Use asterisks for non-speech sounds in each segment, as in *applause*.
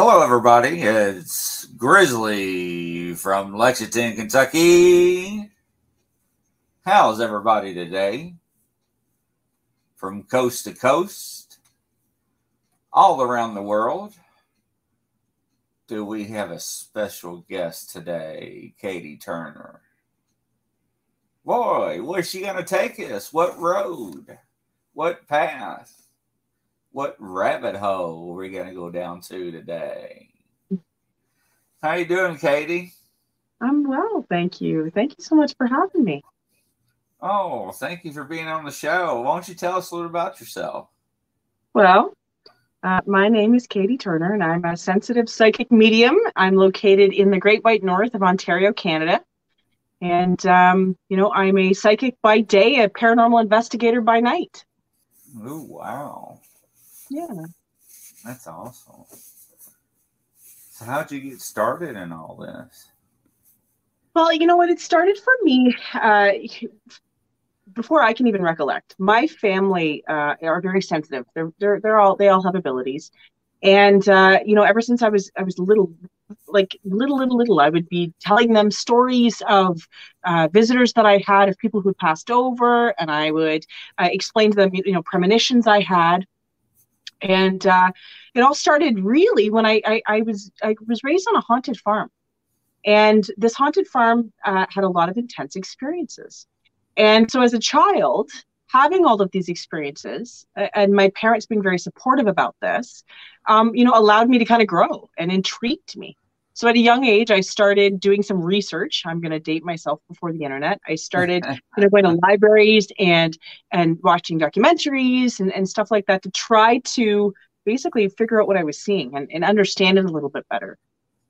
Hello, everybody. It's Grizzly from Lexington, Kentucky. How's everybody today? From coast to coast, all around the world. Do we have a special guest today, Katie Turner? Boy, where's she going to take us? What road? What path? What rabbit hole are we're going to go down to today. How you doing, Katie? I'm well, thank you. Thank you so much for having me. Oh, thank you for being on the show. Why don't you tell us a little about yourself? Well, uh, my name is Katie Turner, and I'm a sensitive psychic medium. I'm located in the Great White North of Ontario, Canada. And, um, you know, I'm a psychic by day, a paranormal investigator by night. Oh, wow. Yeah. That's awesome. So, how'd you get started in all this? Well, you know what? It started for me uh, before I can even recollect. My family uh, are very sensitive. They're, they're they're all they all have abilities, and uh, you know, ever since I was I was little, like little little little, I would be telling them stories of uh, visitors that I had, of people who passed over, and I would uh, explain to them, you know, premonitions I had and uh, it all started really when I, I, I was I was raised on a haunted farm, and this haunted farm uh, had a lot of intense experiences, and so as a child having all of these experiences and my parents being very supportive about this um, you know allowed me to kind of grow and intrigued me so at a young age i started doing some research. I'm going to date myself before the internet. I started *laughs* you know going to libraries and and watching documentaries and, and stuff like that to try to basically figure out what i was seeing and, and understand it a little bit better.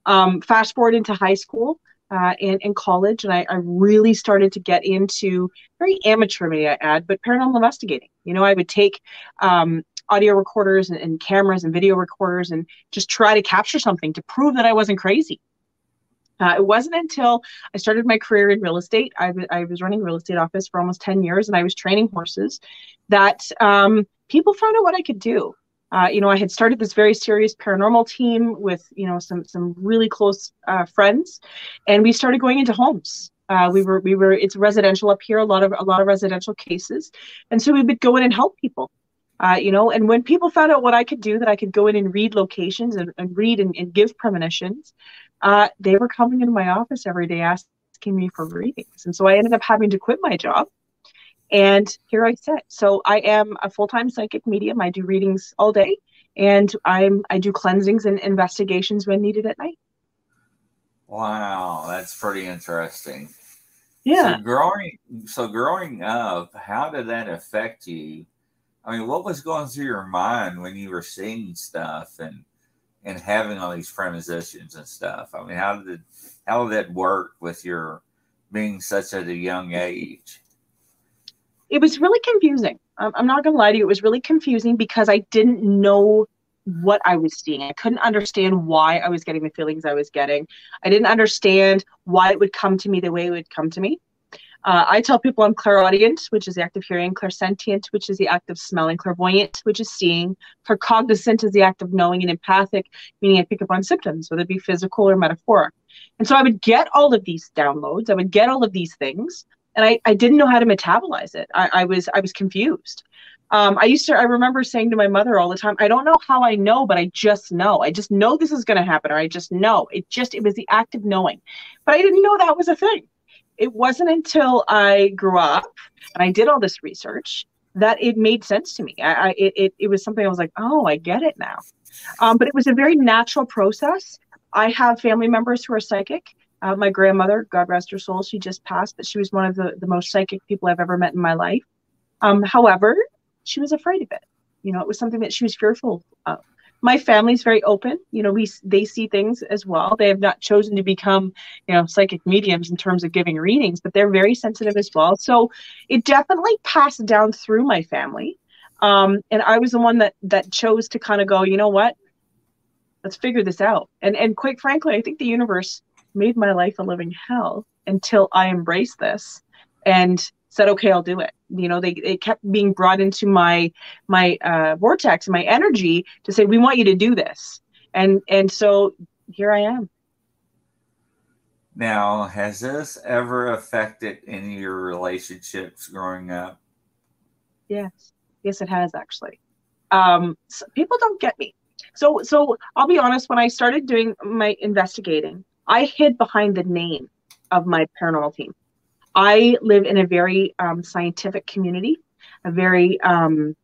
Um, fast forward into high school uh, and, and college and I, I really started to get into very amateur may i add but paranormal investigating. You know i would take um, audio recorders and, and cameras and video recorders and just try to capture something to prove that I wasn't crazy. Uh, it wasn't until I started my career in real estate. I, w- I was running a real estate office for almost 10 years and I was training horses that um, people found out what I could do. Uh, you know, I had started this very serious paranormal team with, you know, some some really close uh, friends, and we started going into homes. Uh, we were we were it's residential up here, a lot of a lot of residential cases, and so we would go in and help people. Uh, you know, and when people found out what I could do, that I could go in and read locations and, and read and, and, give premonitions, uh, they were coming into my office every day asking me for readings. And so I ended up having to quit my job. And here I sit. So I am a full-time psychic medium. I do readings all day, and I'm I do cleansings and investigations when needed at night. Wow, that's pretty interesting. Yeah. So growing so growing up, how did that affect you? I mean, what was going through your mind when you were seeing stuff and and having all these premonitions and stuff? I mean, how did how did that work with your being such at a young age? It was really confusing. I'm not going to lie to you. It was really confusing because I didn't know what I was seeing. I couldn't understand why I was getting the feelings I was getting. I didn't understand why it would come to me the way it would come to me. Uh, I tell people I'm clairaudient, which is the act of hearing, clairsentient, which is the act of smelling, clairvoyant, which is seeing, claircognizant is the act of knowing, and empathic, meaning I pick up on symptoms, whether it be physical or metaphoric. And so I would get all of these downloads, I would get all of these things, and I, I didn't know how to metabolize it. I, I was I was confused. Um, I used to I remember saying to my mother all the time, I don't know how I know, but I just know. I just know this is going to happen, or I just know. It just it was the act of knowing, but I didn't know that was a thing it wasn't until I grew up and I did all this research that it made sense to me. I, I it, it was something I was like, oh, I get it now. Um, but it was a very natural process. I have family members who are psychic. Uh, my grandmother, God rest her soul, she just passed, but she was one of the, the most psychic people I've ever met in my life. Um, however, she was afraid of it. You know, it was something that she was fearful of my family's very open. You know we they see things as well. They have not chosen to become you know psychic mediums in terms of giving readings but they're very sensitive as well. So it definitely passed down through my family. Um, and i was the one that that chose to kind of go you know what? Let's figure this out. And and quite frankly i think the universe made my life a living hell until i embraced this. And said, okay, I'll do it. You know, they, they kept being brought into my my uh, vortex, my energy to say, we want you to do this. and and so here I am. Now, has this ever affected any of your relationships growing up? Yes, yes, it has actually. Um, so people don't get me. So, so I'll be honest. When I started doing my investigating, I hid behind the name of my paranormal team. I live in a very um, scientific community, a very um,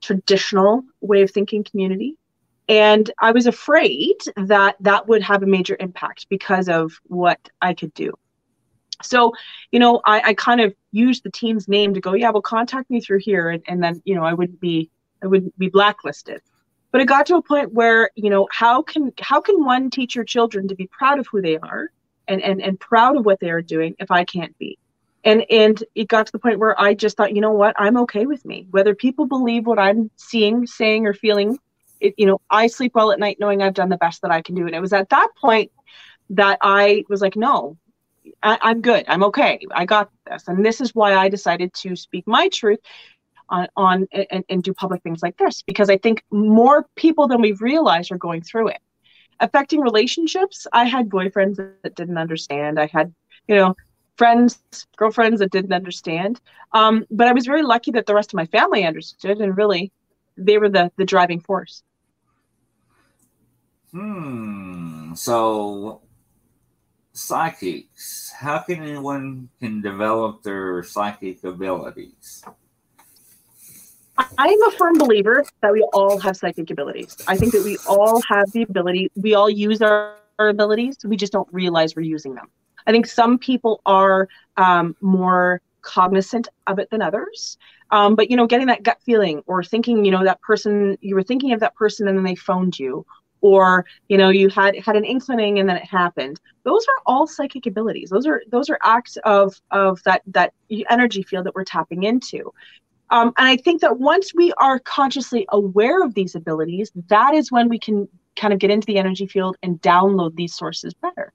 traditional way of thinking community. And I was afraid that that would have a major impact because of what I could do. So, you know, I, I kind of used the team's name to go, yeah, well, contact me through here. And, and then, you know, I wouldn't be, I wouldn't be blacklisted. But it got to a point where, you know, how can, how can one teach your children to be proud of who they are and, and, and proud of what they are doing if I can't be? and and it got to the point where i just thought you know what? I'm okay with me. Whether people believe what i'm seeing saying or feeling it, you know i sleep well at night knowing i've done the best that i can do. And it was at that point that i was like no I, i'm good. I'm okay. I got this. And this is why i decided to speak my truth on, on and, and do public things like this because i think more people than we've realized are going through it affecting relationships i had boyfriends that didn't understand i had you know friends, girlfriends that didn't understand. Um, but I was very lucky that the rest of my family understood, and really, they were the the driving force. Hmm. So, psychics. How can anyone can develop their psychic abilities? I'm a firm believer that we all have psychic abilities. I think that we all have the ability. We all use our, our abilities. We just don't realize we're using them. I think some people are um, more cognizant of it than others. Um, but you know, getting that gut feeling or thinking, you know, that person you were thinking of that person and then they phoned you, or you know, you had had an inkling and then it happened. Those are all psychic abilities. Those are those are acts of of that that energy field that we're tapping into. Um, and I think that once we are consciously aware of these abilities, that is when we can kind of get into the energy field and download these sources better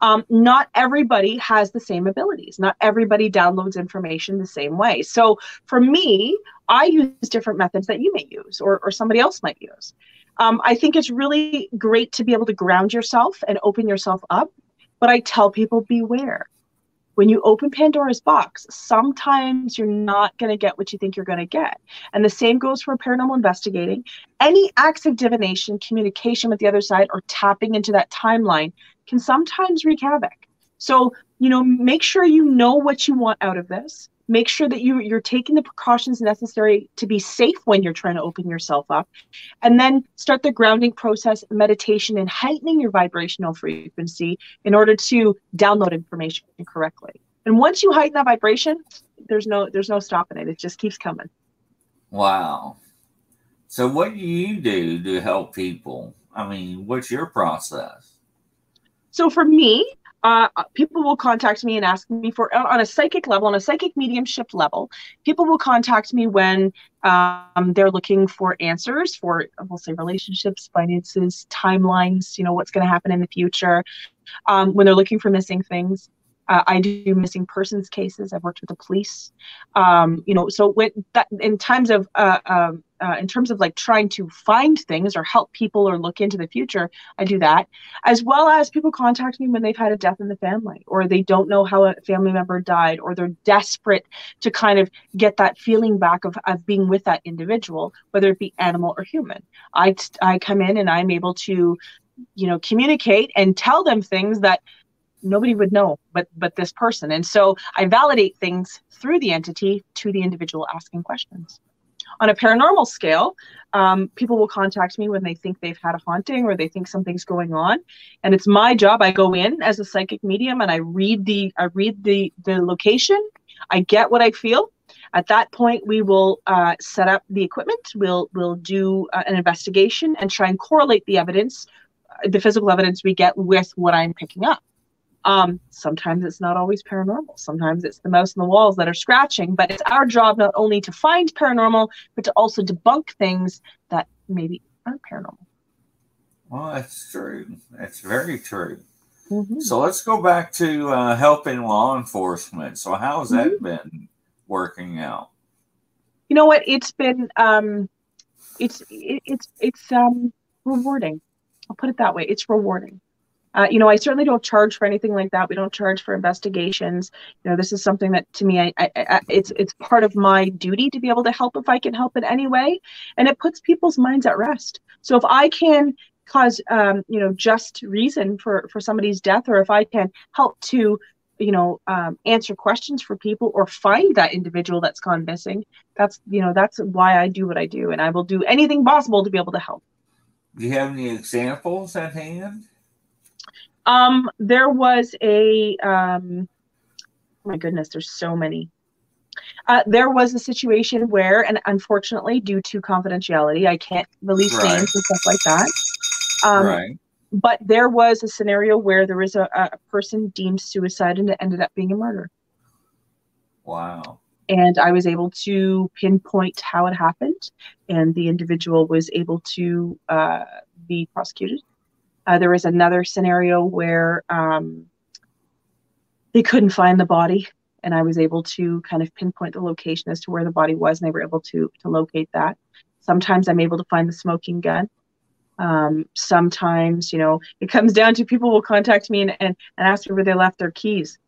um, not everybody has the same abilities. Not everybody downloads information the same way. So for me, I use different methods that you may use or, or somebody else might use. Um, I think it's really great to be able to ground yourself and open yourself up. But I tell people beware. When you open Pandora's box, sometimes you're not going to get what you think you're going to get. And the same goes for paranormal investigating. Any acts of divination, communication with the other side, or tapping into that timeline can sometimes wreak havoc. So, you know, make sure you know what you want out of this. Make sure that you, you're taking the precautions necessary to be safe when you're trying to open yourself up. And then start the grounding process, meditation, and heightening your vibrational frequency in order to download information correctly. And once you heighten that vibration, there's no there's no stopping it. It just keeps coming. Wow. So what do you do to help people? I mean, what's your process? So for me, uh, people will contact me and ask me for on a psychic level, on a psychic mediumship level. People will contact me when um, they're looking for answers for, we'll say, relationships, finances, timelines. You know, what's going to happen in the future. Um, when they're looking for missing things, uh, I do missing persons cases. I've worked with the police. Um, you know, so when that in times of uh, um, uh, in terms of like trying to find things or help people or look into the future, I do that. As well as people contact me when they've had a death in the family or they don't know how a family member died or they're desperate to kind of get that feeling back of, of being with that individual, whether it be animal or human. I, I come in and I'm able to, you know, communicate and tell them things that nobody would know but but this person. And so i validate things through the entity to the individual asking questions. On a paranormal scale um, people will contact me when they think they've had a haunting or they think something's going on. And it's my job. I go in as a psychic medium and i read the i read the the location. I get what i feel. At that point we will uh, set up the equipment. We'll we'll do uh, an investigation and try and correlate the evidence the physical evidence we get with what i'm picking up um, sometimes it's not always paranormal. Sometimes it's the mouse in the walls that are scratching. But it's our job not only to find paranormal, but to also debunk things that maybe aren't paranormal. Well, that's true. That's very true. Mm-hmm. So let's go back to uh, helping law enforcement. So how's that mm-hmm. been working out? You know what? It's been um, it's it, it's it's um rewarding. I'll put it that way. It's rewarding. Uh, you know, I certainly don't charge for anything like that. We don't charge for investigations. You know, this is something that to me, I, I, I, it's it's part of my duty to be able to help if I can help in any way, and it puts people's minds at rest. So if I can cause, um, you know, just reason for for somebody's death, or if I can help to, you know, um, answer questions for people or find that individual that's gone missing, that's you know that's why I do what I do, and I will do anything possible to be able to help. Do you have any examples at hand? Um, there was a um, oh my goodness, there's so many. Uh, there was a situation where, and unfortunately, due to confidentiality, I can't release right. names and stuff like that. Um, right. But there was a scenario where there was a, a person deemed suicide and it ended up being a murder. Wow. And I was able to pinpoint how it happened, and the individual was able to uh, be prosecuted uh, there was another scenario where um, they couldn't find the body, and I was able to kind of pinpoint the location as to where the body was, and they were able to to locate that. Sometimes I'm able to find the smoking gun. Um, sometimes, you know, it comes down to people will contact me and, and, and ask me where they left their keys.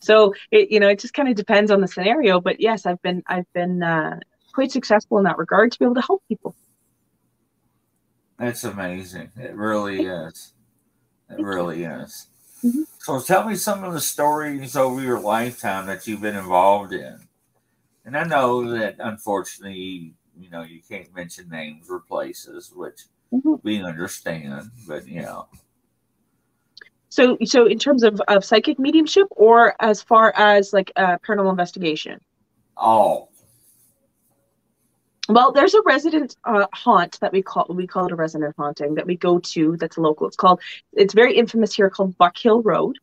So it, you know, it just kind of depends on the scenario. But yes, I've been I've been uh, quite successful in that regard to be able to help people. It's amazing. It really is. It really is. Mm-hmm. So tell me some of the stories over your lifetime that you've been involved in. And I know that unfortunately, you know, you can't mention names or places, which mm-hmm. we understand, but you know. So, so in terms of, of psychic mediumship, or as far as like uh, paranormal investigation? All. Well, there's a resident uh, haunt that we call we call it a resident haunting that we go to. That's local. It's called. It's very infamous here, called Buck Hill Road.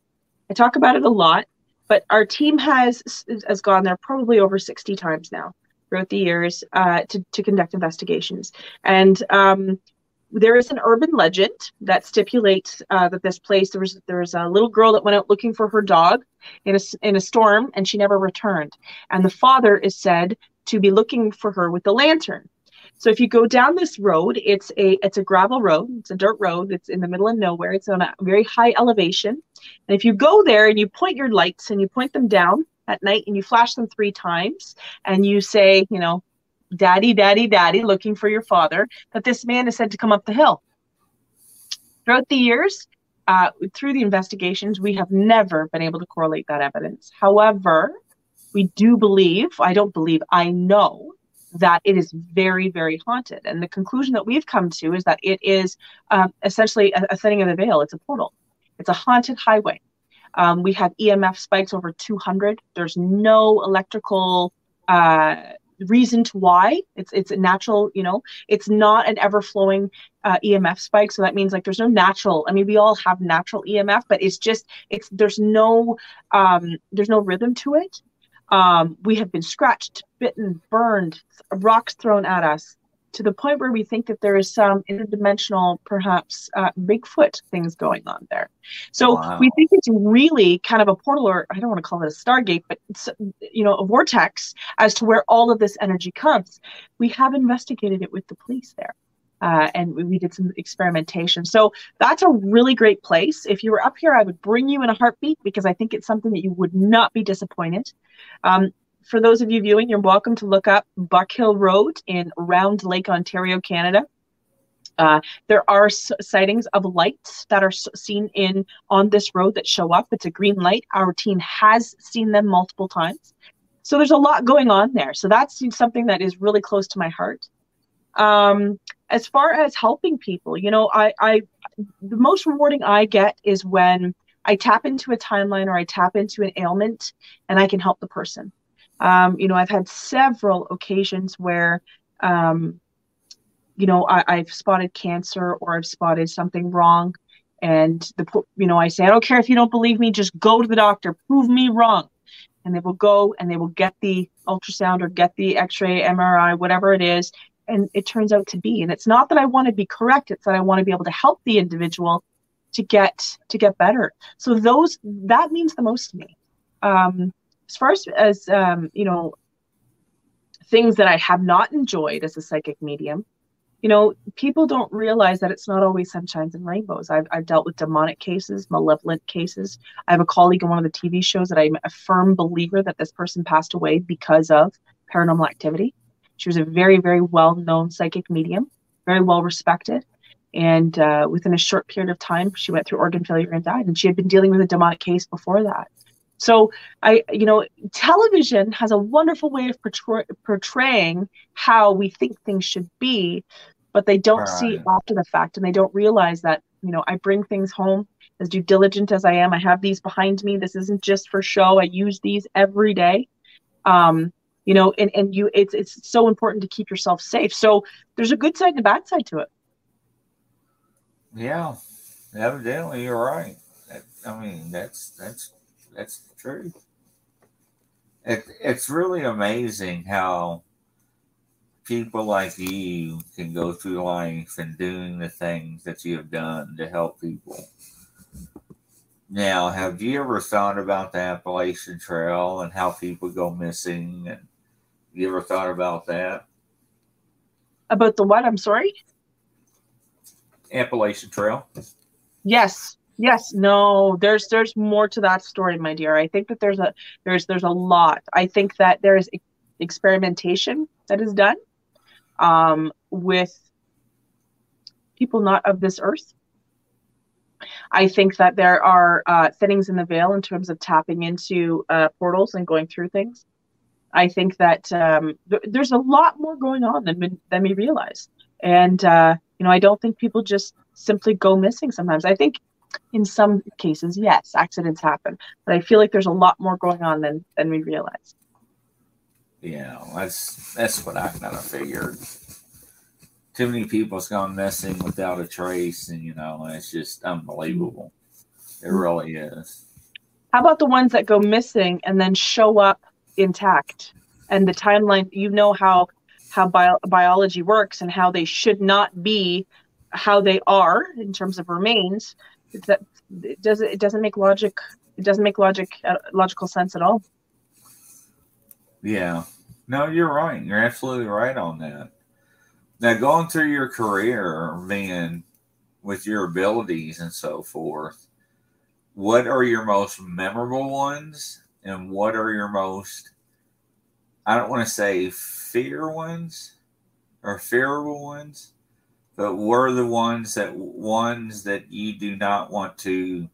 I talk about it a lot, but our team has has gone there probably over sixty times now throughout the years uh, to to conduct investigations. And um, there is an urban legend that stipulates uh, that this place there was there was a little girl that went out looking for her dog in a in a storm and she never returned. And the father is said to be looking for her with the lantern. So if you go down this road, it's a it's a gravel road. It's a dirt road. It's in the middle of nowhere. It's on a very high elevation. And if you go there and you point your lights and you point them down at night and you flash them three times and you say, you know, daddy, daddy, daddy, looking for your father, that this man is said to come up the hill. Throughout the years, uh, through the investigations, we have never been able to correlate that evidence. However, we do believe, I don't believe, I know that it is very, very haunted. And the conclusion that we've come to is that it is um, essentially a, a thinning of the veil. It's a portal, it's a haunted highway. Um, we have EMF spikes over 200. There's no electrical uh, reason to why. It's it's a natural, you know. It's not an ever flowing uh, EMF spike, so that means like there's no natural. I mean, we all have natural EMF, but it's just it's there's no um, there's no rhythm to it. Um, we have been scratched, bitten, burned, rocks thrown at us to the point where we think that there is some interdimensional, perhaps uh, Bigfoot things going on there. So wow. we think it's really kind of a portal, or I don't want to call it a stargate, but you know, a vortex as to where all of this energy comes. We have investigated it with the police there uh, and we did some experimentation. So that's a really great place. If you were up here, I would bring you in a heartbeat because I think it's something that you would not be disappointed. Um, for those of you viewing, you're welcome to look up Buck Hill Road in Round Lake, Ontario, Canada. Uh, there are sightings of lights that are seen in on this road that show up. It's a green light. Our team has seen them multiple times. So there's a lot going on there. So that's something that is really close to my heart. Um, as far as helping people, you know, I, I, the most rewarding I get is when I tap into a timeline or I tap into an ailment and I can help the person. Um, you know, I've had several occasions where, um, you know, I, have spotted cancer or I've spotted something wrong. And the, you know, I say, I don't care if you don't believe me, just go to the doctor, prove me wrong. And they will go and they will get the ultrasound or get the x ray, MRI, whatever it is, and it turns out to be and it's not that i want to be correct it's that i want to be able to help the individual to get to get better so those that means the most to me um, as far as, as um, you know things that i have not enjoyed as a psychic medium you know, people don't realize that it's not always sunshines and rainbows. I've, I've dealt with demonic cases, malevolent cases. I have a colleague in one of the TV shows that I'm a firm believer that this person passed away because of paranormal activity. She was a very, very well known psychic medium, very well respected. And uh, within a short period of time, she went through organ failure and died. And she had been dealing with a demonic case before that. So I, you know, television has a wonderful way of portray- portraying how we think things should be, but they don't right. see after the fact, and they don't realize that you know I bring things home as due diligent as I am. I have these behind me. This isn't just for show. I use these every day. Um, you know, and and you, it's it's so important to keep yourself safe. So there's a good side and a bad side to it. Yeah, evidently you're right. I mean, that's that's that's true. It, it's really amazing how people like you can go through life and doing the things that you have done to help people. Now, have you ever thought about the Appalachian Trail and how people go missing? And you ever thought about that? About the what? I'm sorry. Appalachian Trail. Yes, Yes, no, there's there's more to that story, my dear. I think that there's a there's there's a lot. I think that there is experimentation that is done um, with people not of this earth. I think that there are uh, thinnings in the veil in terms of tapping into uh, portals and going through things. I think that um, th- there's a lot more going on than than we realize, and uh, you know, I don't think people just simply go missing. Sometimes I think in some cases, yes, accidents happen, but I feel like there's a lot more going on than than we realize. Yeah, that's that's what I kind of figured. Too many people's gone missing without a trace, and you know, it's just unbelievable. It really is. How about the ones that go missing and then show up intact? And the timeline, you know how how bio- biology works and how they should not be how they are in terms of remains that it doesn't it doesn't make logic it doesn't make logic uh, logical sense at all. Yeah, no, you're right. You're absolutely right on that. Now, going through your career, man, with your abilities and so forth, what are your most memorable ones, and what are your most I don't want to say fear ones or fearable ones, but were the ones that ones that you do not want to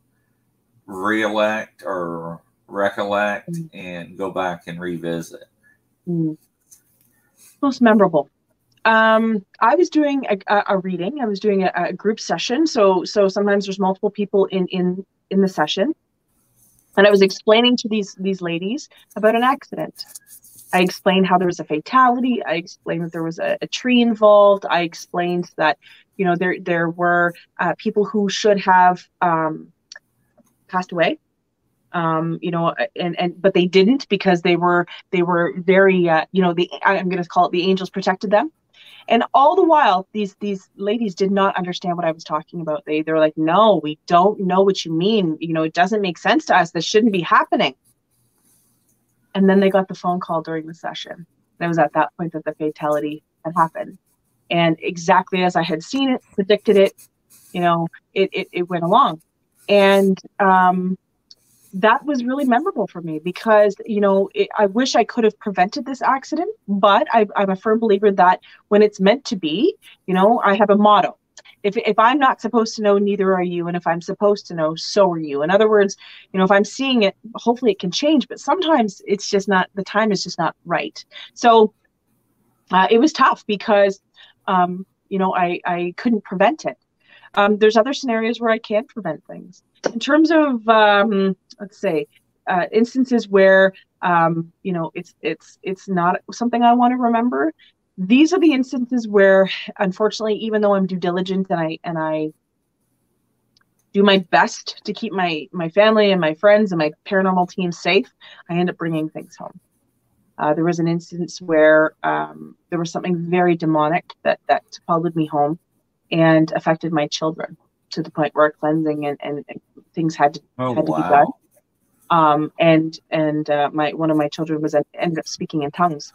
reelect or recollect mm. and go back and revisit? Mm. Most memorable. Um, I was doing a, a, reading. I was doing a, a, group session. So so sometimes there's multiple people in in in the session, and I was explaining to these these ladies about an accident I explained how there was a fatality. I explained that there was a, a tree involved. I explained that, you know, there there were uh, people who should have um, passed away. Um, you know, and and but they didn't because they were they were very, uh, you know, the I'm going to call it the angels protected them. And all the while, these these ladies did not understand what I was talking about. They they're like, no, we don't know what you mean. You know, it doesn't make sense to us. This shouldn't be happening. And then they got the phone call during the session. It was at that point that the fatality had happened. And exactly as I had seen it, predicted it, you know, it, it, it went along. And um, that was really memorable for me because, you know, it, I wish I could have prevented this accident, but I, I'm a firm believer that when it's meant to be, you know, I have a motto. If, if i'm not supposed to know neither are you. And if i'm supposed to know so are you. In other words you know if i'm seeing it hopefully it can change but sometimes it's just not the time is just not right. So uh, it was tough because um, you know i i couldn't prevent it. Um, there's other scenarios where i can prevent things in terms of um, let's say uh, instances where um, you know it's it's it's not something I want to remember these are the instances where unfortunately even though i'm due diligent and i and i do my best to keep my my family and my friends and my paranormal team safe i end up bringing things home. Uh, there was an instance where um, there was something very demonic that that followed me home and affected my children to the point where cleansing and, and, things had to, oh, had to wow. be done. Um, and and uh, my one of my children was ended up speaking in tongues.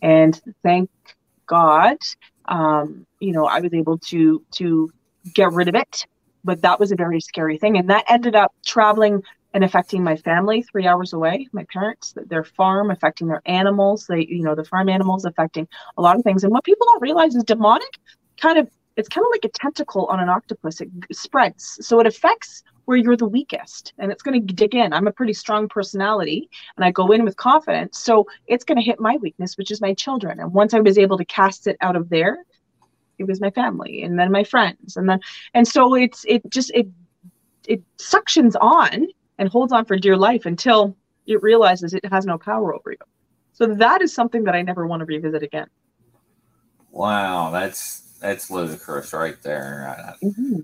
And thank God, um, you know, I was able to to get rid of it. But that was a very scary thing, and that ended up traveling and affecting my family three hours away. My parents their farm affecting their animals. They you know the farm animals affecting a lot of things. And what people don't realize is demonic kind of it's kind of like a tentacle on an octopus it spreads so it affects where you're the weakest and it's going to dig in i'm a pretty strong personality and i go in with confidence so it's going to hit my weakness which is my children and once i was able to cast it out of there it was my family and then my friends and then and so it's it just it it suctions on and holds on for dear life until it realizes it has no power over you. So that is something that I never want to revisit again. Wow, that's that's ludicrous right there. Mm-hmm.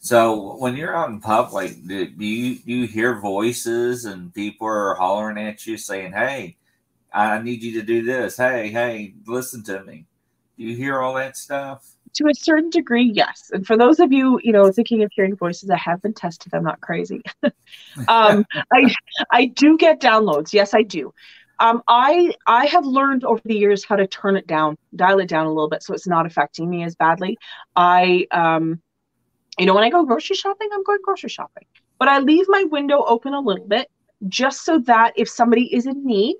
So when you're out in public, do, do you do you hear voices and people are hollering at you saying, "Hey, I need you to do this. Hey, hey, listen to me." Do you hear all that stuff? to a certain degree, yes. And for those of you, you know, thinking of hearing voices, I have been tested. I'm not crazy. *laughs* um, *laughs* I I do get downloads. Yes, I do. Um, I I have learned over the years how to turn it down, dial it down a little bit, so it's not affecting me as badly. I, um, you know, when I go grocery shopping, I'm going grocery shopping, but I leave my window open a little bit just so that if somebody is in need,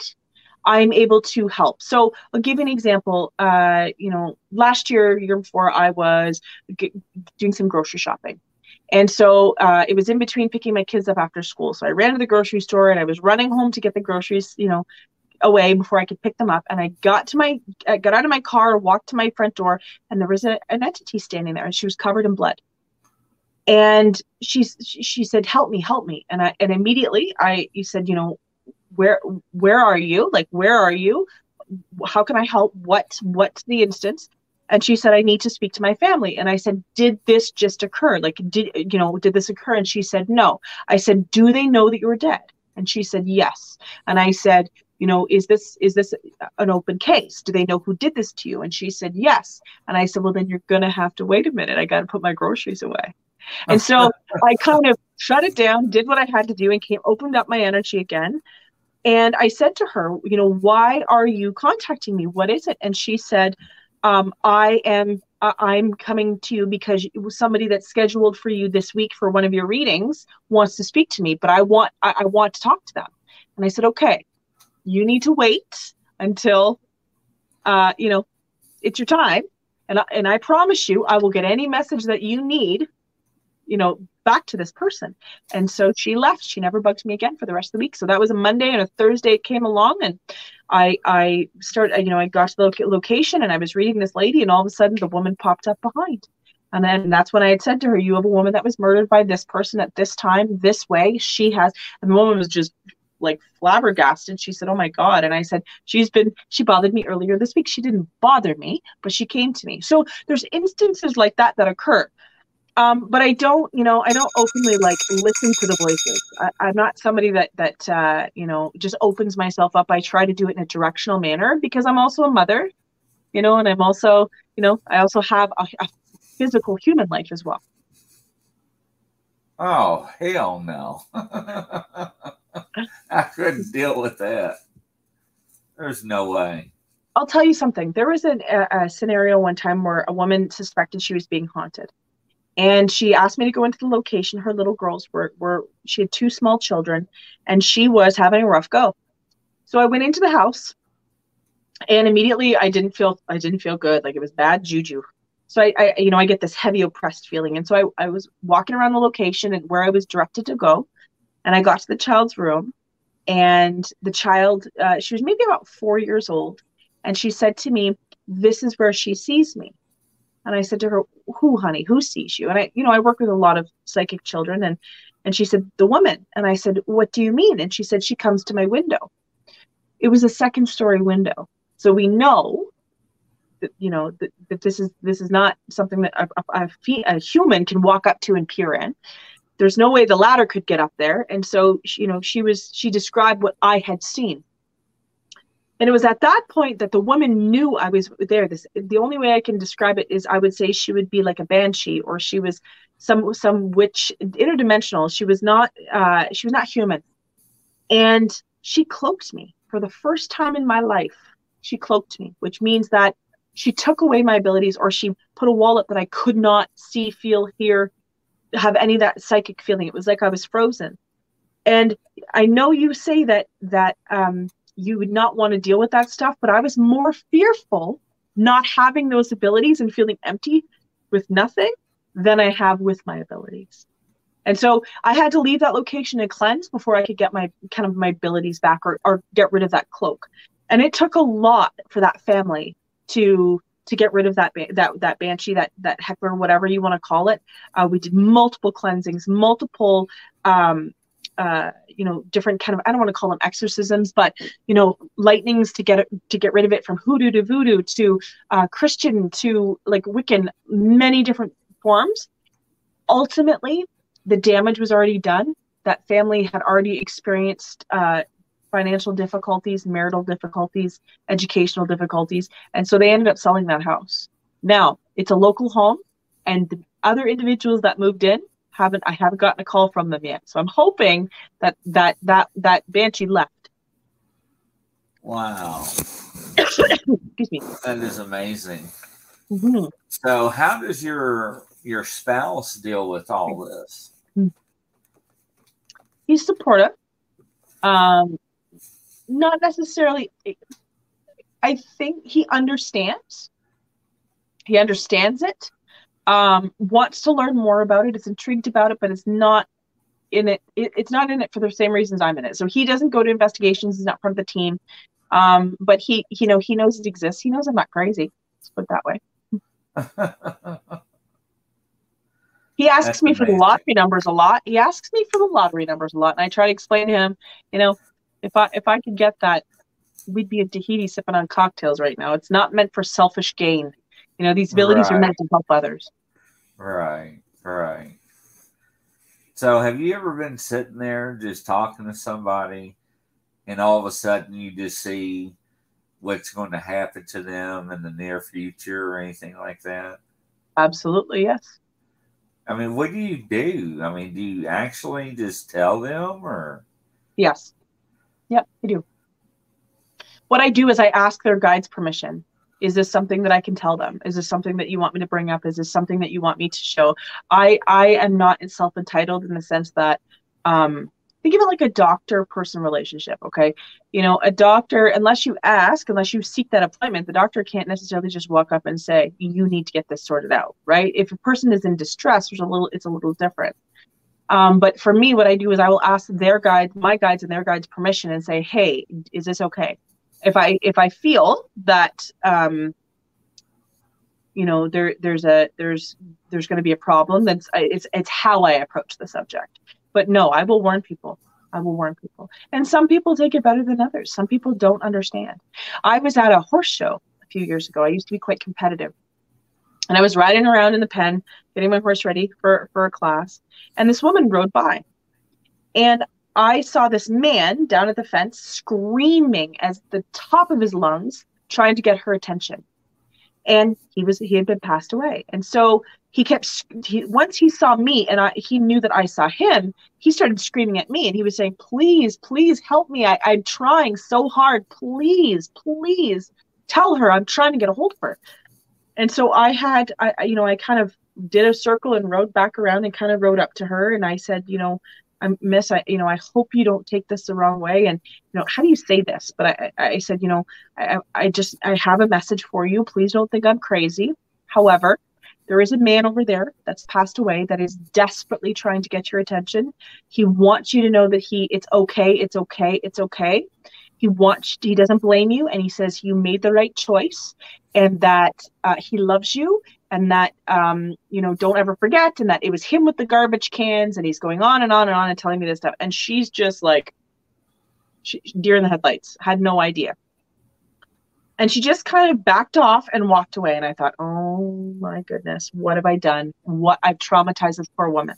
I'm able to help. So I'll give you an example. Uh, you know, last year, year before, I was g- doing some grocery shopping. And so uh, it was in between picking my kids up after school. So I ran to the grocery store and I was running home to get the groceries, you know, away before I could pick them up. And I got to my, I got out of my car, walked to my front door, and there was a, an entity standing there, and she was covered in blood. And she she said, "Help me, help me!" And I and immediately I you said, you know, where where are you like where are you how can i help what what's the instance and she said i need to speak to my family. And i said did this just occur? Like did you know did this occur? And she said no. I said do they know that you're dead? And she said yes. And i said you know is this is this an open case? Do they know who did this to you? And she said yes. And i said well then you're gonna have to wait a minute. I gotta put my groceries away. And so i kind of shut it down did what i had to do and came opened up my energy again. And I said to her, you know, why are you contacting me? What is it? And she said, um, I am uh, I'm coming to you because somebody that's scheduled for you this week for one of your readings wants to speak to me, but I want I, I want to talk to them. And I said, okay, you need to wait until uh, you know it's your time, and I, and I promise you, I will get any message that you need, you know, back to this person. And so she left. She never bugged me again for the rest of the week. So that was a Monday and a Thursday it came along and I I started you know I got to the location and I was reading this lady and all of a sudden the woman popped up behind. And then that's when I had said to her, You have a woman that was murdered by this person at this time, this way. She has, and the woman was just like flabbergasted. She said, Oh my God. And I said, She's been, she bothered me earlier this week. She didn't bother me, but she came to me. So there's instances like that that occur. Um, but I don't, you know, I don't openly like listen to the voices. I, am not somebody that that uh, you know just opens myself up. I try to do it in a directional manner because I'm also a mother, you know, and I'm also, you know, I also have a, a physical human life as well. Oh hell no! *laughs* I couldn't deal with that. There's no way. I'll tell you something. There was a, a scenario one time where a woman suspected she was being haunted and she asked me to go into the location. Her little girls were were she had two small children and she was having a rough go. So i went into the house and immediately i didn't feel i didn't feel good. Like it was bad juju. So I, I you know i get this heavy oppressed feeling. And so I, I was walking around the location and where i was directed to go. And i got to the child's room and the child uh, she was maybe about four years old. And she said to me this is where she sees me and I said to her, "Who, honey? Who sees you?" And I, you know, I work with a lot of psychic children, and and she said, "The woman." And I said, "What do you mean?" And she said, "She comes to my window." It was a second story window, so we know that you know that, that this is this is not something that a, a, a human can walk up to and peer in. There's no way the ladder could get up there, and so you know she was she described what I had seen and it was at that point that the woman knew I was there. This the only way I can describe it is I would say she would be like a banshee or she was some some witch interdimensional. She was not uh, she was not human, and she cloaked me for the first time in my life. She cloaked me, which means that she took away my abilities or she put a wall up that I could not see, feel, hear, have any of that psychic feeling. It was like I was frozen. And I know you say that that um, you would not want to deal with that stuff, but I was more fearful not having those abilities and feeling empty with nothing than I have with my abilities. And so I had to leave that location and cleanse before I could get my kind of my abilities back or, or get rid of that cloak. And it took a lot for that family to to get rid of that that that banshee, that that heckler, whatever you want to call it. Uh, we did multiple cleansings, multiple um, uh, you know different kind of I don't want to call them exorcisms, but you know lightnings to get to get rid of it from hoodoo to voodoo to uh, Christian to like Wiccan, many different forms. Ultimately, the damage was already done. That family had already experienced uh, financial difficulties, marital difficulties, educational difficulties, and so they ended up selling that house. Now it's a local home, and the other individuals that moved in haven't I haven't gotten a call from them yet. So I'm hoping that that that that banshee left. Wow. Excuse me. That is amazing. Mm-hmm. So how does your your spouse deal with all this? He's supportive. Um, not necessarily. I think he understands. He understands it. Um, wants to learn more about it. Is intrigued about it, but it's not in it, it, It's not in it for the same reasons I'm in it. So he doesn't go to investigations. He's not part of the team. Um, but he, you know, he knows it exists. He knows I'm not crazy. Let's put it that way. *laughs* He asks That's me for the lottery numbers a lot. He asks me for the lottery numbers a lot, and I try to explain to him, you know, if I if I could get that, we'd be in Tahiti sipping on cocktails right now. It's not meant for selfish gain. You know, these abilities right. are meant to help others. Right, right. So, have you ever been sitting there just talking to somebody, and all of a sudden you just see what's going to happen to them in the near future or anything like that? Absolutely, yes. I mean, what do you do? I mean, do you actually just tell them or? Yes. Yep, I do. What I do is I ask their guides permission. Is this something that I can tell them? Is this something that you want me to bring up? Is this something that you want me to show? I I am not self entitled in the sense that um, think of it like a doctor person relationship okay you know a doctor unless you ask unless you seek that appointment the doctor can't necessarily just walk up and say you need to get this sorted out right if a person is in distress there's a little it's a little different um, but for me what i do is i will ask their guide my guides and their guides permission and say hey is this okay if i if i feel that um, you know there there's a there's there's going to be a problem then it's it's how i approach the subject but no, I will warn people. I will warn people. And some people take it better than others. Some people don't understand. I was at a horse show a few years ago. I used to be quite competitive. And I was riding around in the pen, getting my horse ready for, for a class. And this woman rode by. And I saw this man down at the fence screaming as the top of his lungs, trying to get her attention. And he was he had been passed away. And so he kept he, once he saw me and I he knew that I saw him he started screaming at me and he was saying please please help me I, I'm trying so hard please please tell her I'm trying to get a hold of her and so I had I you know I kind of did a circle and rode back around and kind of rode up to her and I said you know I miss I you know I hope you don't take this the wrong way. And you know how do you say this? But I I said you know I I just I have a message for you. Please don't think I'm crazy. However there is a man over there that's passed away that is desperately trying to get your attention. He wants you to know that he it's okay, it's okay, it's okay. He wants he doesn't blame you. And he says you made the right choice and that uh, he loves you and that um, you know don't ever forget and that it was him with the garbage cans and he's going on and on and on and telling me this stuff and she's just like she, deer in the headlights had no idea and she just kind of backed off and walked away. And I thought, oh my goodness, what have I done? What I've traumatized this poor woman.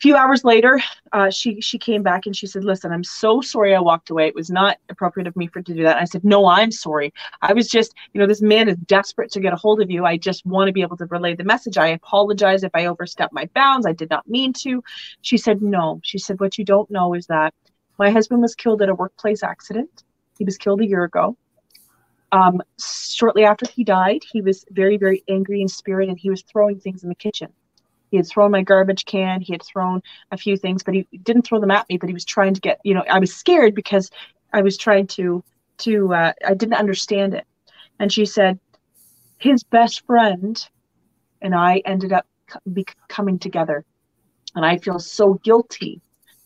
Few hours later, uh, she she came back and she said, "Listen, I'm so sorry I walked away. It was not appropriate of me for to do that." And I said, "No, I'm sorry. I was just, you know, this man is desperate to get a hold of you. I just want to be able to relay the message. I apologize if I overstepped my bounds. I did not mean to." She said, "No." She said, "What you don't know is that my husband was killed at a workplace accident. He was killed a year ago Um, shortly after he died, he was very, very angry in spirit and he was throwing things in the kitchen. He had thrown my garbage can, he had thrown a few things, but he didn't throw them at me, but he was trying to get, you know, I was scared because I was trying to, to, uh, I didn't understand it. And she said, his best friend and I ended up be coming together. And I feel so guilty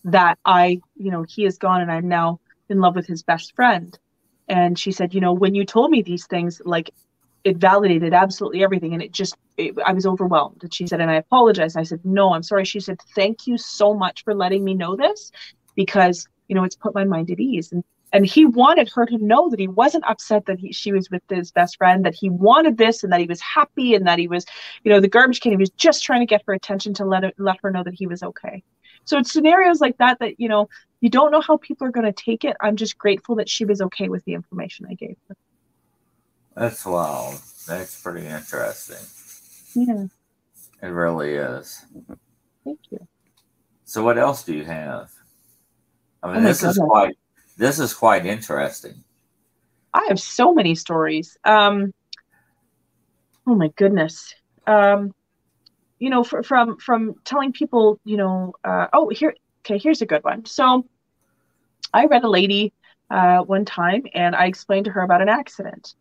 that I, you know, he is gone and I'm now in love with his best friend. And she said, you know, when you told me these things, like it validated absolutely everything. And it just, it, I was overwhelmed. And she said, and I apologize. And I said, no, I'm sorry. She said, thank you so much for letting me know this because, you know, it's put my mind at ease. And and he wanted her to know that he wasn't upset that he, she was with his best friend that he wanted this and that he was happy and that he was you know the garbage can he was just trying to get her attention to let it, let her know that he was okay so it's scenarios like that that you know you don't know how people are going to take it i'm just grateful that she was okay with the information i gave her that's wild that's pretty interesting yeah it really is thank you so what else do you have i mean oh this goodness. is quite this is quite interesting. I have so many stories. Um, oh my goodness. Um, you know, for, from from telling people, you know, uh, oh here, okay, here's a good one. So, I read a lady uh, one time, and I explained to her about an accident.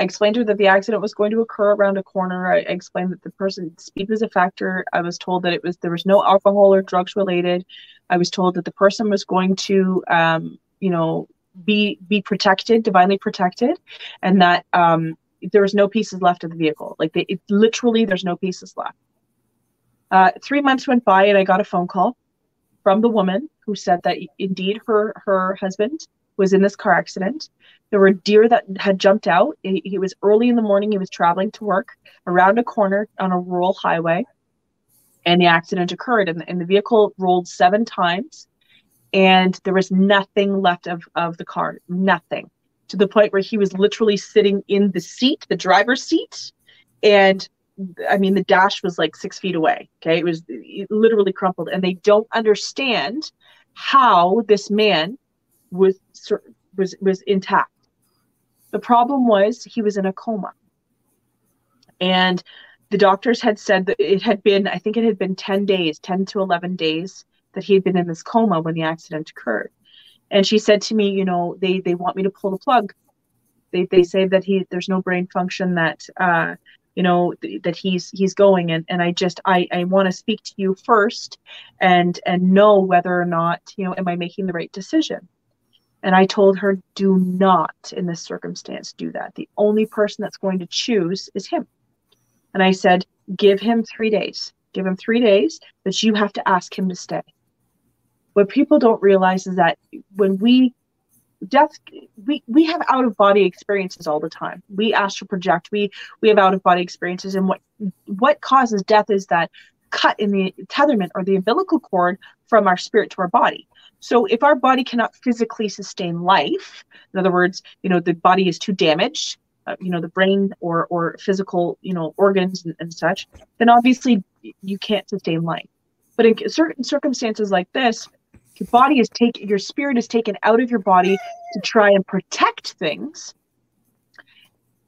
I explained to her that the accident was going to occur around a corner. I explained that the person speed was a factor. I was told that it was there was no alcohol or drugs related. I was told that the person was going to, um, you know, be be protected, divinely protected, and that um, there was no pieces left of the vehicle. Like they, it, literally, there's no pieces left. Uh, three months went by, and I got a phone call from the woman who said that indeed her her husband was in this car accident. There were deer that had jumped out. It, it was early in the morning. He was traveling to work around a corner on a rural highway, and the accident occurred. And, and the vehicle rolled seven times, and there was nothing left of, of the car, nothing, to the point where he was literally sitting in the seat, the driver's seat, and I mean, the dash was like six feet away. Okay. It was it literally crumpled. And they don't understand how this man was was was intact. The problem was he was in a coma. And the doctors had said that it had been, I think it had been 10 days, 10 to 11 days that he had been in this coma when the accident occurred. And she said to me, you know, they, they want me to pull the plug. They, they say that he, there's no brain function that, uh, you know that he's he's going and, and i just i i want to speak to you first and and know whether or not you know am i making the right decision and I told her, do not in this circumstance do that. The only person that's going to choose is him. And I said, give him three days. Give him three days, but you have to ask him to stay. What people don't realize is that when we death we we have out of body experiences all the time we astral project we we have out of body experiences and what what causes death is that cut in the tetherment or the umbilical cord from our spirit to our body so if our body cannot physically sustain life, in other words, you know, the body is too damaged, uh, you know, the brain or or physical, you know, organs and, and such, then obviously you can't sustain life. But in certain circumstances like this, your body is taken, your spirit is taken out of your body to try and protect things.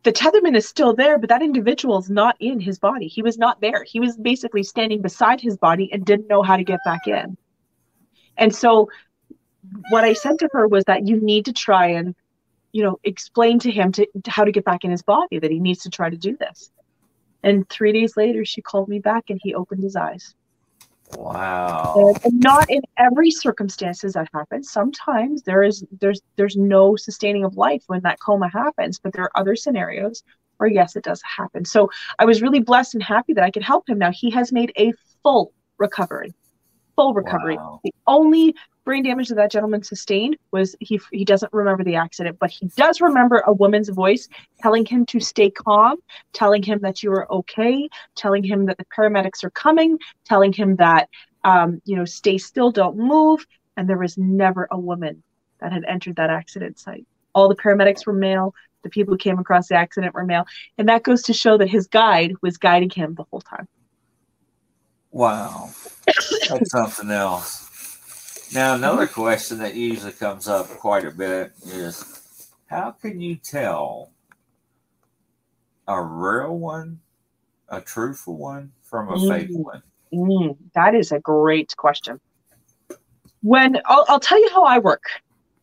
The tetherman is still there, but that individual is not in his body. He was not there. He was basically standing beside his body and didn't know how to get back in. And so what I said to her was that you need to try and, you know, explain to him to, to how to get back in his body, that he needs to try to do this. And three days later, she called me back and he opened his eyes. Wow. And not in every circumstances that happens. Sometimes there is there's there's no sustaining of life when that coma happens, but there are other scenarios where yes, it does happen. So I was really blessed and happy that I could help him. Now he has made a full recovery full recovery. Wow. The only brain damage that that gentleman sustained was he he doesn't remember the accident, but he does remember a woman's voice telling him to stay calm, telling him that you are okay, telling him that the paramedics are coming, telling him that um, you know stay still, don't move. And there was never a woman that had entered that accident site. All the paramedics were male. The people who came across the accident were male, and that goes to show that his guide was guiding him the whole time. Wow. That's something else. Now, another question that usually comes up quite a bit is how can you tell a real one, a truthful one, from a mm. fake one? Mm, that is a great question. When I'll, I'll tell you how I work.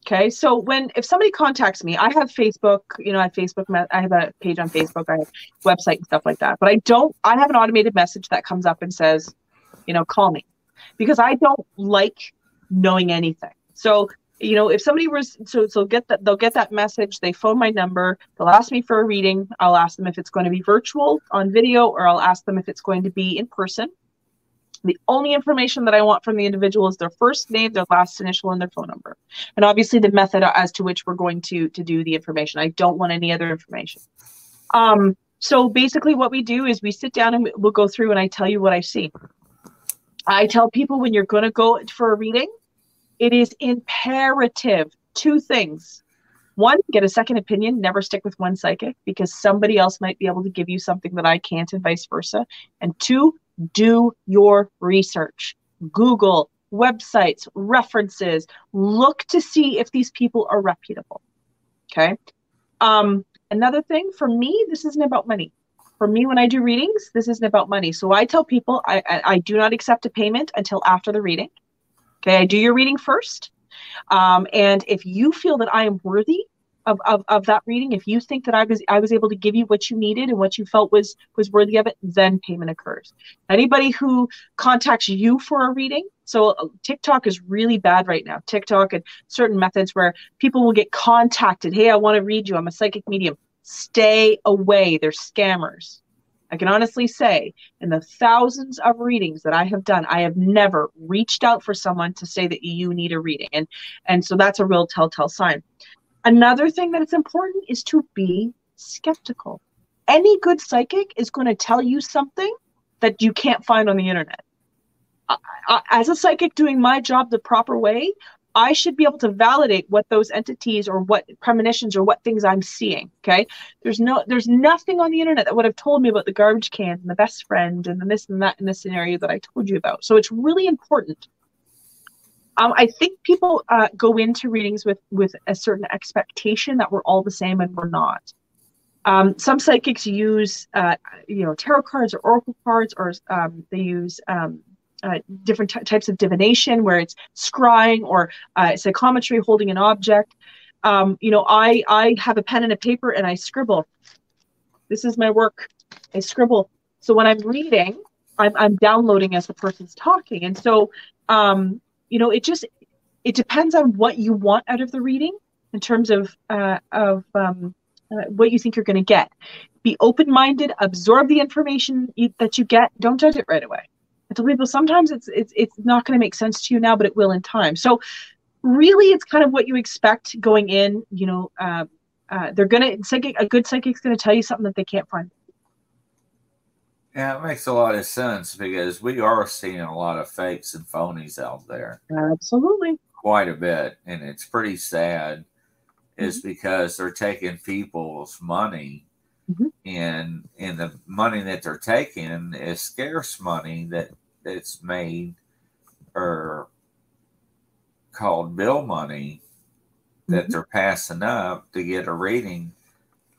Okay, so when if somebody contacts me, I have Facebook. You know, I have Facebook. I have a page on Facebook. I have website and stuff like that. But I don't. I have an automated message that comes up and says, you know, call me, because I don't like knowing anything. So you know, if somebody was so so get that they'll get that message. They phone my number. They'll ask me for a reading. I'll ask them if it's going to be virtual on video, or I'll ask them if it's going to be in person. The only information that I want from the individual is their first name, their last initial, and their phone number. And obviously the method as to which we're going to, to do the information. I don't want any other information. Um, so basically what we do is we sit down and we'll go through and I tell you what I see. I tell people when you're going to go for a reading, it is imperative two things. One, get a second opinion. Never stick with one psychic because somebody else might be able to give you something that I can't, and vice versa. And two, do your research. Google websites, references, look to see if these people are reputable. Okay. Um, another thing for me, this isn't about money. For me, when I do readings, this isn't about money. So I tell people I, I, I do not accept a payment until after the reading. Okay. I do your reading first. Um, and if you feel that I am worthy of, of, of that reading if you think that i was i was able to give you what you needed and what you felt was was worthy of it then payment occurs anybody who contacts you for a reading so uh, tiktok is really bad right now tiktok and certain methods where people will get contacted hey i want to read you i'm a psychic medium stay away they're scammers I can honestly say, in the thousands of readings that I have done, I have never reached out for someone to say that you need a reading, and and so that's a real telltale sign. Another thing that is important is to be skeptical. Any good psychic is going to tell you something that you can't find on the internet. Uh, uh, as a psychic doing my job the proper way, I should be able to validate what those entities or what premonitions or what things I'm seeing. Okay. There's no there's nothing on the internet that would have told me about the garbage can and the best friend and the this and that in this scenario that I told you about. So it's really important um, I think people uh, go into readings with with a certain expectation that we're all the same, and we're not. Um, some psychics use, uh, you know, tarot cards or oracle cards, or um, they use um, uh, different types of divination, where it's scrying or uh, psychometry, holding an object. Um, you know, I I have a pen and a paper, and I scribble. This is my work. I scribble. So when I'm reading, I'm, I'm downloading as the person's talking, and so um, you know, it just it depends on what you want out of the reading in terms of uh, of um, uh, what you think you're going to get. Be open minded, absorb the information you, that you get. Don't judge it right away. I tell people sometimes it's it's it's not going to make sense to you now, but it will in time. So really, it's kind of what you expect going in. You know, uh, uh, they're gonna psychic a good psychic's going to tell you something that they can't find yeah, it makes a lot of sense because we are seeing a lot of fakes and phonies out there. Absolutely. Quite a bit. And it's pretty sad, mm-hmm. is because they're taking people's money. Mm-hmm. And and the money that they're taking is scarce money that that's made or called bill money that mm-hmm. they're passing up to get a reading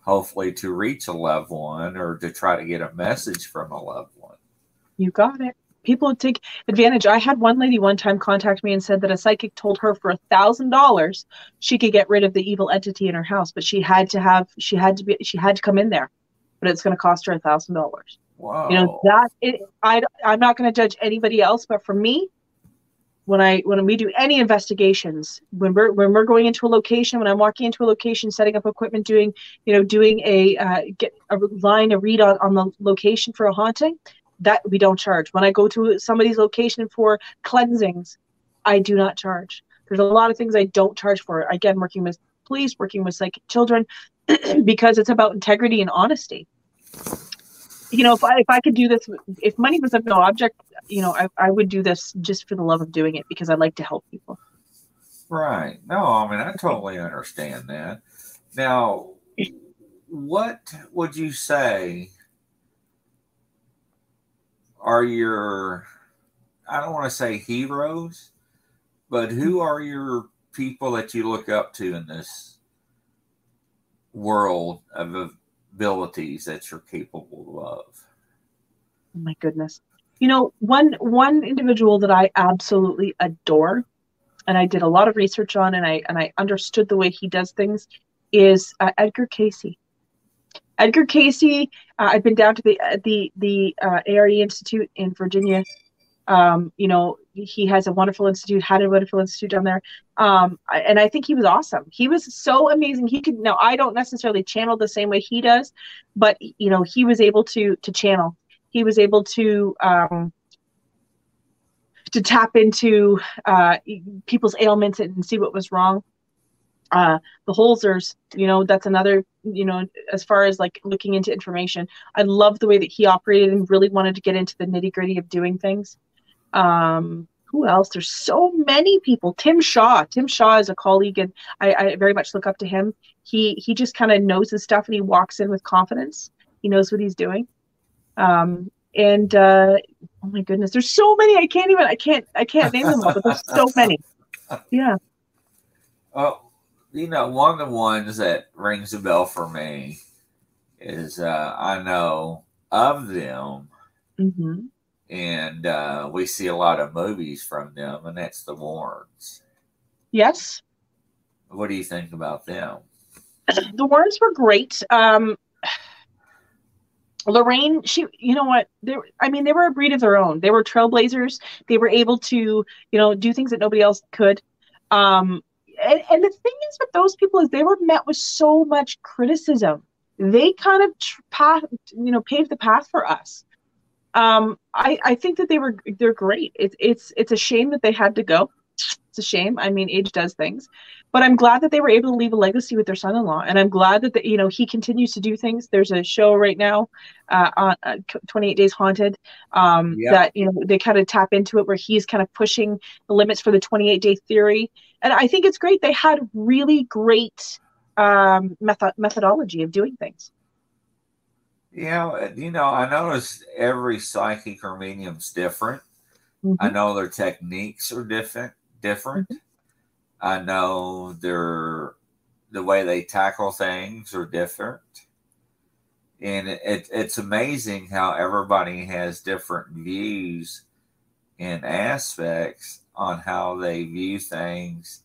hopefully to reach a loved one or to try to get a message from a loved one. You got it. People take advantage. I had one lady one time contact me and said that a psychic told her for a thousand dollars she could get rid of the evil entity in her house, but she had to have she had to be she had to come in there, but it's going to cost her a thousand dollars. Wow. You know that it, I I'm not going to judge anybody else, but for me, when I when we do any investigations, when we're when we're going into a location, when I'm walking into a location, setting up equipment, doing you know doing a uh, get a line a read on, on the location for a haunting, that we don't charge. When I go to somebody's location for cleansings, I do not charge. There's a lot of things I don't charge for. Again, working with police, working with psychic children, *clears throat* because it's about integrity and honesty you know, if I if I could do this, if money was of no object, you know, I, I would do this just for the love of doing it because I like to help people. Right. No, I mean I totally understand that. Now, what would you say are your I don't want to say heroes, but who are your people that you look up to in this world of abilities that you're capable of. Oh my goodness. You know, one one individual that I absolutely adore and I did a lot of research on and I and I understood the way he does things is uh, Edgar Cayce. Edgar Cayce. uh, I've been down to the uh, the the uh, ARE Institute in Virginia. Um, you know, he has a wonderful institute, had a wonderful institute down there, um, and I think he was awesome. He was so amazing. He could now I don't necessarily channel the same way he does, but you know, he was able to to channel. He was able to um, to tap into uh, people's ailments and see what was wrong uh, the Holzers, you know, that's another, you know, as far as like looking into information, I love the way that he operated and really wanted to get into the nitty gritty of doing things. Um, who else? There's so many people. Tim Shaw. Tim Shaw is a colleague, and I, I very much look up to him. He he just kind of knows his stuff, and he walks in with confidence. He knows what he's doing. Um, and uh, oh my goodness, there's so many. I can't even. I can't. I can't name them all, but there's so many. *laughs* Yeah. Oh, you know, one of the ones that rings a bell for me is uh, I know of them, mm-hmm. and uh, we see a lot of movies from them, and that's the Warrens. Yes. What do you think about them? The Warrens were great. Um, Lorraine, she, you know what? They, I mean, they were a breed of their own. They were trailblazers. They were able to, you know, do things that nobody else could. Um, and, and the thing is with those people is they were met with so much criticism. They kind of path, you know, paved the path for us. Um, I, I think that they were they're great. It's it's it's a shame that they had to go. It's a shame. I mean, age does things, but I'm glad that they were able to leave a legacy with their son-in-law, and I'm glad that the, you know he continues to do things. There's a show right now, uh, on uh, 28 Days Haunted, um, yeah. that you know they kind of tap into it where he's kind of pushing the limits for the 28 day theory, and I think it's great. They had really great um, method methodology of doing things. Yeah, you know, I noticed every psychic or medium's different. Mm-hmm. I know their techniques are different. Different. Mm-hmm. I know their the way they tackle things are different, and it, it's amazing how everybody has different views and aspects on how they view things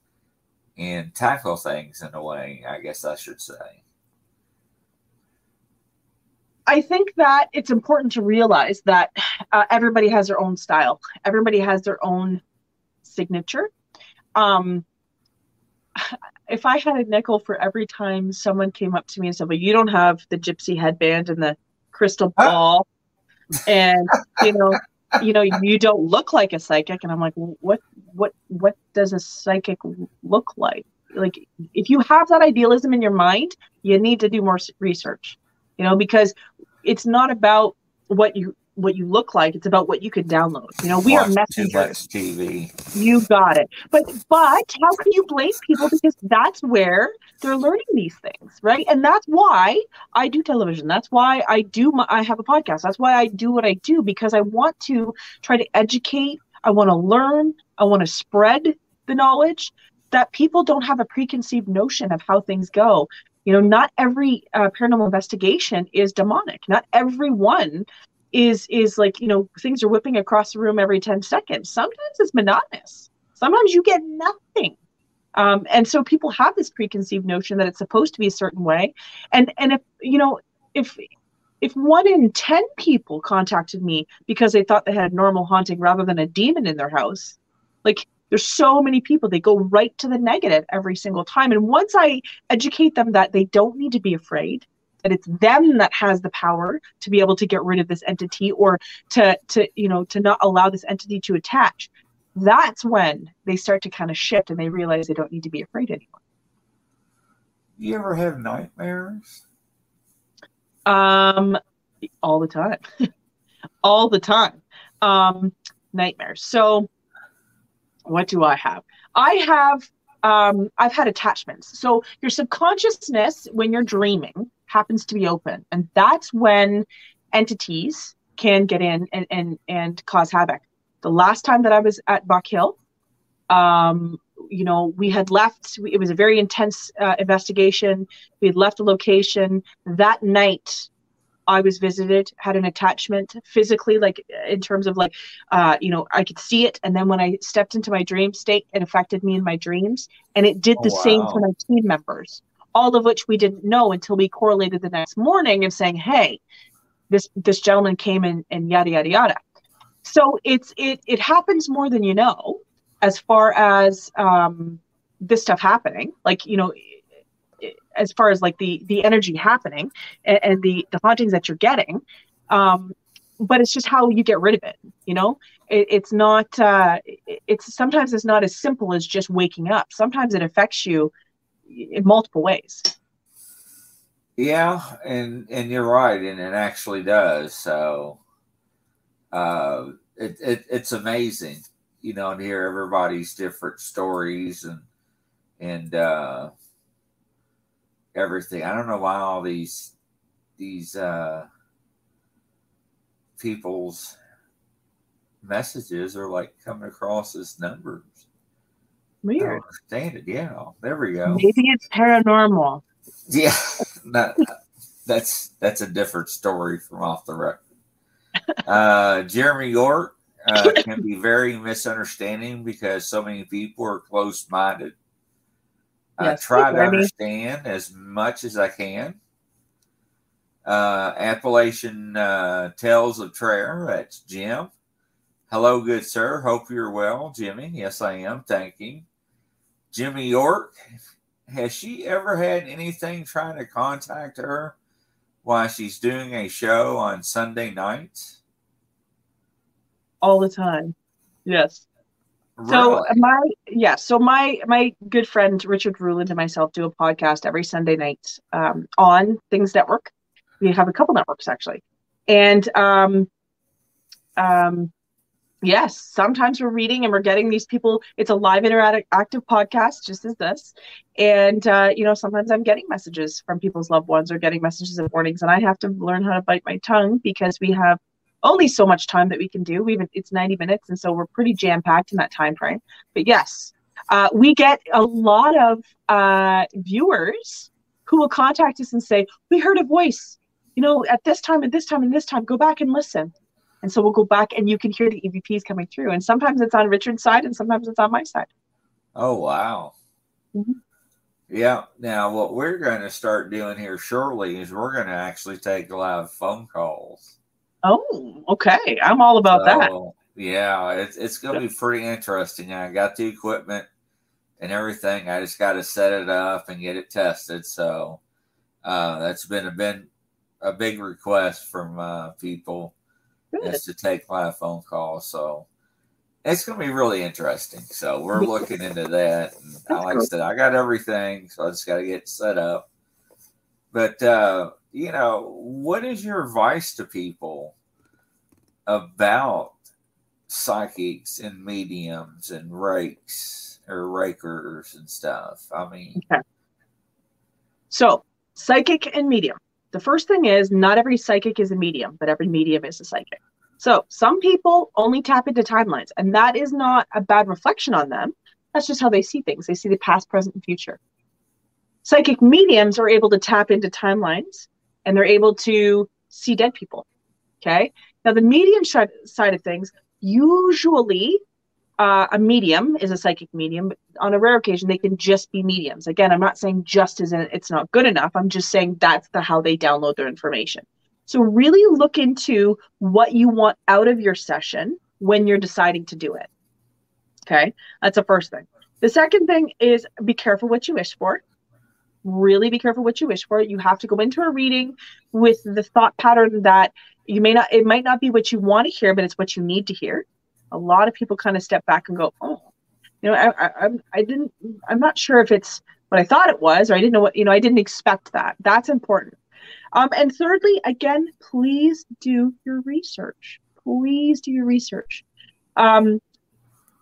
and tackle things in a way. I guess I should say. I think that it's important to realize that uh, everybody has their own style. Everybody has their own signature. Um, if I had a nickel for every time someone came up to me and said, "Well, you don't have the gypsy headband and the crystal ball," and you know, you know, you don't look like a psychic, and I'm like, what, what, what does a psychic look like? Like, if you have that idealism in your mind, you need to do more research, you know, because it's not about what you what you look like. It's about what you can download. You know, we Watch are messengers. TV. You got it. But but how can you blame people because that's where they're learning these things, right? And that's why I do television. That's why I do. My, I have a podcast. That's why I do what I do because I want to try to educate. I want to learn. I want to spread the knowledge that people don't have a preconceived notion of how things go. You know, not every uh, paranormal investigation is demonic. Not everyone is is like you know things are whipping across the room every 10 seconds. Sometimes it's monotonous. Sometimes you get nothing. Um, and so people have this preconceived notion that it's supposed to be a certain way. And and if you know if if one in 10 people contacted me because they thought they had normal haunting rather than a demon in their house like there's so many people they go right to the negative every single time. And once i educate them that they don't need to be afraid that it's them that has the power to be able to get rid of this entity or to to you know to not allow this entity to attach. That's when they start to kind of shift and they realize they don't need to be afraid anymore. You ever have nightmares? Um all the time. *laughs* All the time. Um nightmares. So what do i have? I have um, I've had attachments. So your subconsciousness, when you're dreaming, happens to be open. And that's when entities can get in and, and, and cause havoc. The last time that I was at Buck Hill, um, you know, we had left, it was a very intense uh, investigation. We had left the location. That night, I was visited, had an attachment physically, like in terms of like, uh, you know, I could see it. And then when I stepped into my dream state, it affected me in my dreams. And it did the oh, wow. same for my team members, all of which we didn't know until we correlated the next morning of saying, hey, this this gentleman came in and yada yada yada. So it's it it happens more than you know as far as um, this stuff happening. Like, you know, as far as like the the energy happening and, and the the hauntings that you're getting um but it's just how you get rid of it you know it, it's not uh it's sometimes it's not as simple as just waking up sometimes it affects you in multiple ways yeah and and you're right and it actually does so uh it, it it's amazing you know to hear everybody's different stories and and uh everything. I don't know why all these these uh, people's messages are like coming across as numbers. Weird. I understand it. Yeah, there we go. Maybe it's paranormal. Yeah, *laughs* that, that's that's a different story from off the record. Uh, Jeremy York uh, can be very misunderstanding because so many people are close minded I try to understand as much as I can. Uh, Appalachian uh, Tales of Traer, that's Jim. Hello, good sir. Hope you're well, Jimmy. Yes, I am. Thank you. Jimmy York, has she ever had anything trying to contact her while she's doing a show on Sunday nights? All the time. Yes. So my yeah, so my my good friend Richard Ruland and myself do a podcast every Sunday night um, on Things Network. We have a couple networks actually, and um, um, yes, sometimes we're reading and we're getting these people. It's a live interactive podcast, just as this, and uh, you know sometimes I'm getting messages from people's loved ones or getting messages and warnings, and I have to learn how to bite my tongue because we have only so much time that we can do. We've it's 90 minutes, and so we're pretty jam packed in that time frame. But yes, uh, we get a lot of uh, viewers who will contact us and say, "We heard a voice, you know, at this time, at this time, and this time. Go back and listen." And so we'll go back, and you can hear the EVPs coming through. And sometimes it's on Richard's side, and sometimes it's on my side. Oh wow! Mm-hmm. Yeah. Now, what we're going to start doing here shortly is we're going to actually take live phone calls. Oh, okay. I'm all about so, that. Yeah, it's it's gonna be pretty interesting. I got the equipment and everything. I just got to set it up and get it tested. So uh, that's been a been a big request from uh, people. Is to take my phone calls. So it's going to be really interesting. So we're looking into that. And like I said, I got everything, so I just got to get set up. But uh, you know, what is your advice to people about psychics and mediums and rakes or rakers and stuff? I mean, okay. so psychic and medium. The first thing is not every psychic is a medium, but every medium is a psychic. So some people only tap into timelines, and that is not a bad reflection on them. That's just how they see things. They see the past, present, and future. Psychic mediums are able to tap into timelines and they're able to see dead people. Okay. Now, the medium side of things, usually uh, a medium is a psychic medium. On a rare occasion, they can just be mediums. Again, I'm not saying just as in it's not good enough. I'm just saying that's the how they download their information. So really look into what you want out of your session when you're deciding to do it. Okay, that's the first thing. The second thing is be careful what you wish for really be careful what you wish for. You have to go into a reading with the thought pattern that you may not, it might not be what you want to hear, but it's what you need to hear. A lot of people kind of step back and go, oh, you know, I, I, I didn't, I'm not sure if it's what I thought it was, or I didn't know what, you know, I didn't expect that. That's important. Um, and thirdly, again, please do your research. Please do your research. Um,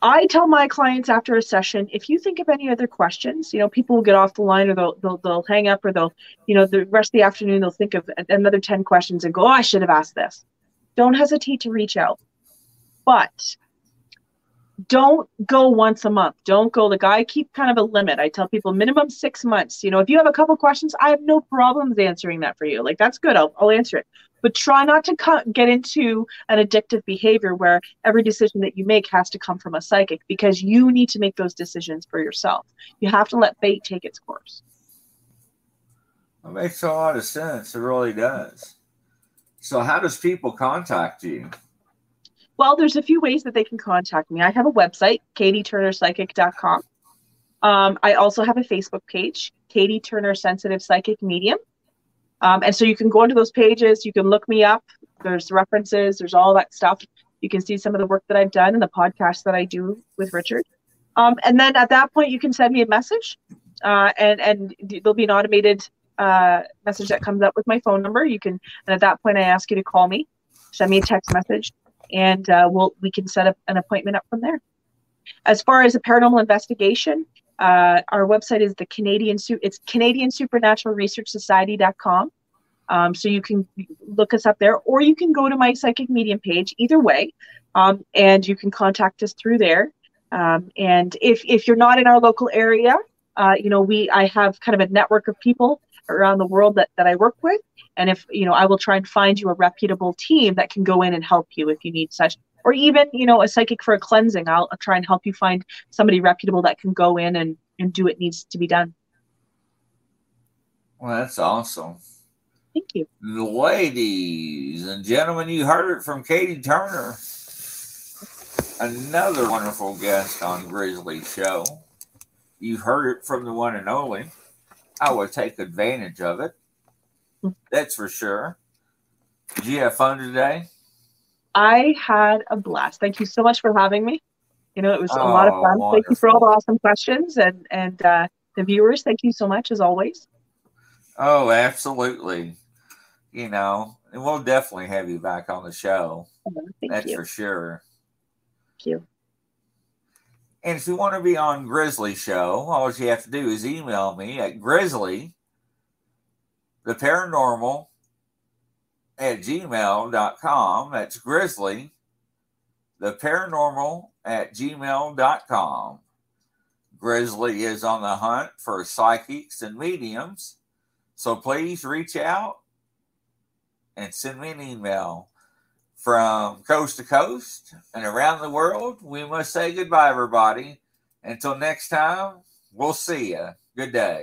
I tell my clients after a session, if you think of any other questions, you know, people will get off the line or they'll, they'll, they'll hang up or they'll, you know, the rest of the afternoon, they'll think of another 10 questions and go, oh, I should have asked this. Don't hesitate to reach out. But don't go once a month. Don't go. The guy keep kind of a limit. I tell people minimum six months. You know, if you have a couple questions, I have no problems answering that for you. Like that's good. I'll, I'll answer it. But try not to co- get into an addictive behavior where every decision that you make has to come from a psychic because you need to make those decisions for yourself. You have to let fate take its course. It makes a lot of sense. It really does. So, how does people contact you? Well, there's a few ways that they can contact me. I have a website, katieturnerpsychic.com. Um, I also have a Facebook page, Katie Turner Sensitive Psychic Medium. Um, and so you can go into those pages, you can look me up. There's references, there's all that stuff. You can see some of the work that I've done and the podcast that I do with Richard. Um, and then at that point, you can send me a message, uh, and and there'll be an automated uh, message that comes up with my phone number. You can, and at that point, I ask you to call me, send me a text message, and uh, we'll we can set up an appointment up from there. As far as a paranormal investigation, uh, our website is the Canadian it's Canadian Supernatural Research Society.com. Um, so you can look us up there, or you can go to my psychic medium page. Either way, um, and you can contact us through there. Um, and if if you're not in our local area, uh, you know we I have kind of a network of people around the world that, that I work with. And if, you know, I will try and find you a reputable team that can go in and help you if you need such, or even, you know, a psychic for a cleansing. I'll, I'll try and help you find somebody reputable that can go in and, and do what needs to be done. Well, that's awesome. Thank you. Ladies and gentlemen, you heard it from Katie Turner, another wonderful guest on Grizzly Show. You heard it from the one and only I would take advantage of it. That's for sure. Did you have fun today? I had a blast. Thank you so much for having me. You know, it was oh, a lot of fun. Wonderful. Thank you for all the awesome questions and and uh, the viewers. Thank you so much as always. Oh, absolutely. You know, and we'll definitely have you back on the show. Oh, That's you. for sure. Thank you. And if you want to be on Grizzly Show, all you have to do is email me at grizzly, the paranormal, at gmail.com. That's grizzly, the paranormal at gmail.com. Grizzly is on the hunt for psychics and mediums. So please reach out and send me an email from coast to coast and around the world, we must say goodbye, everybody. Until next time, we'll see you. Good day.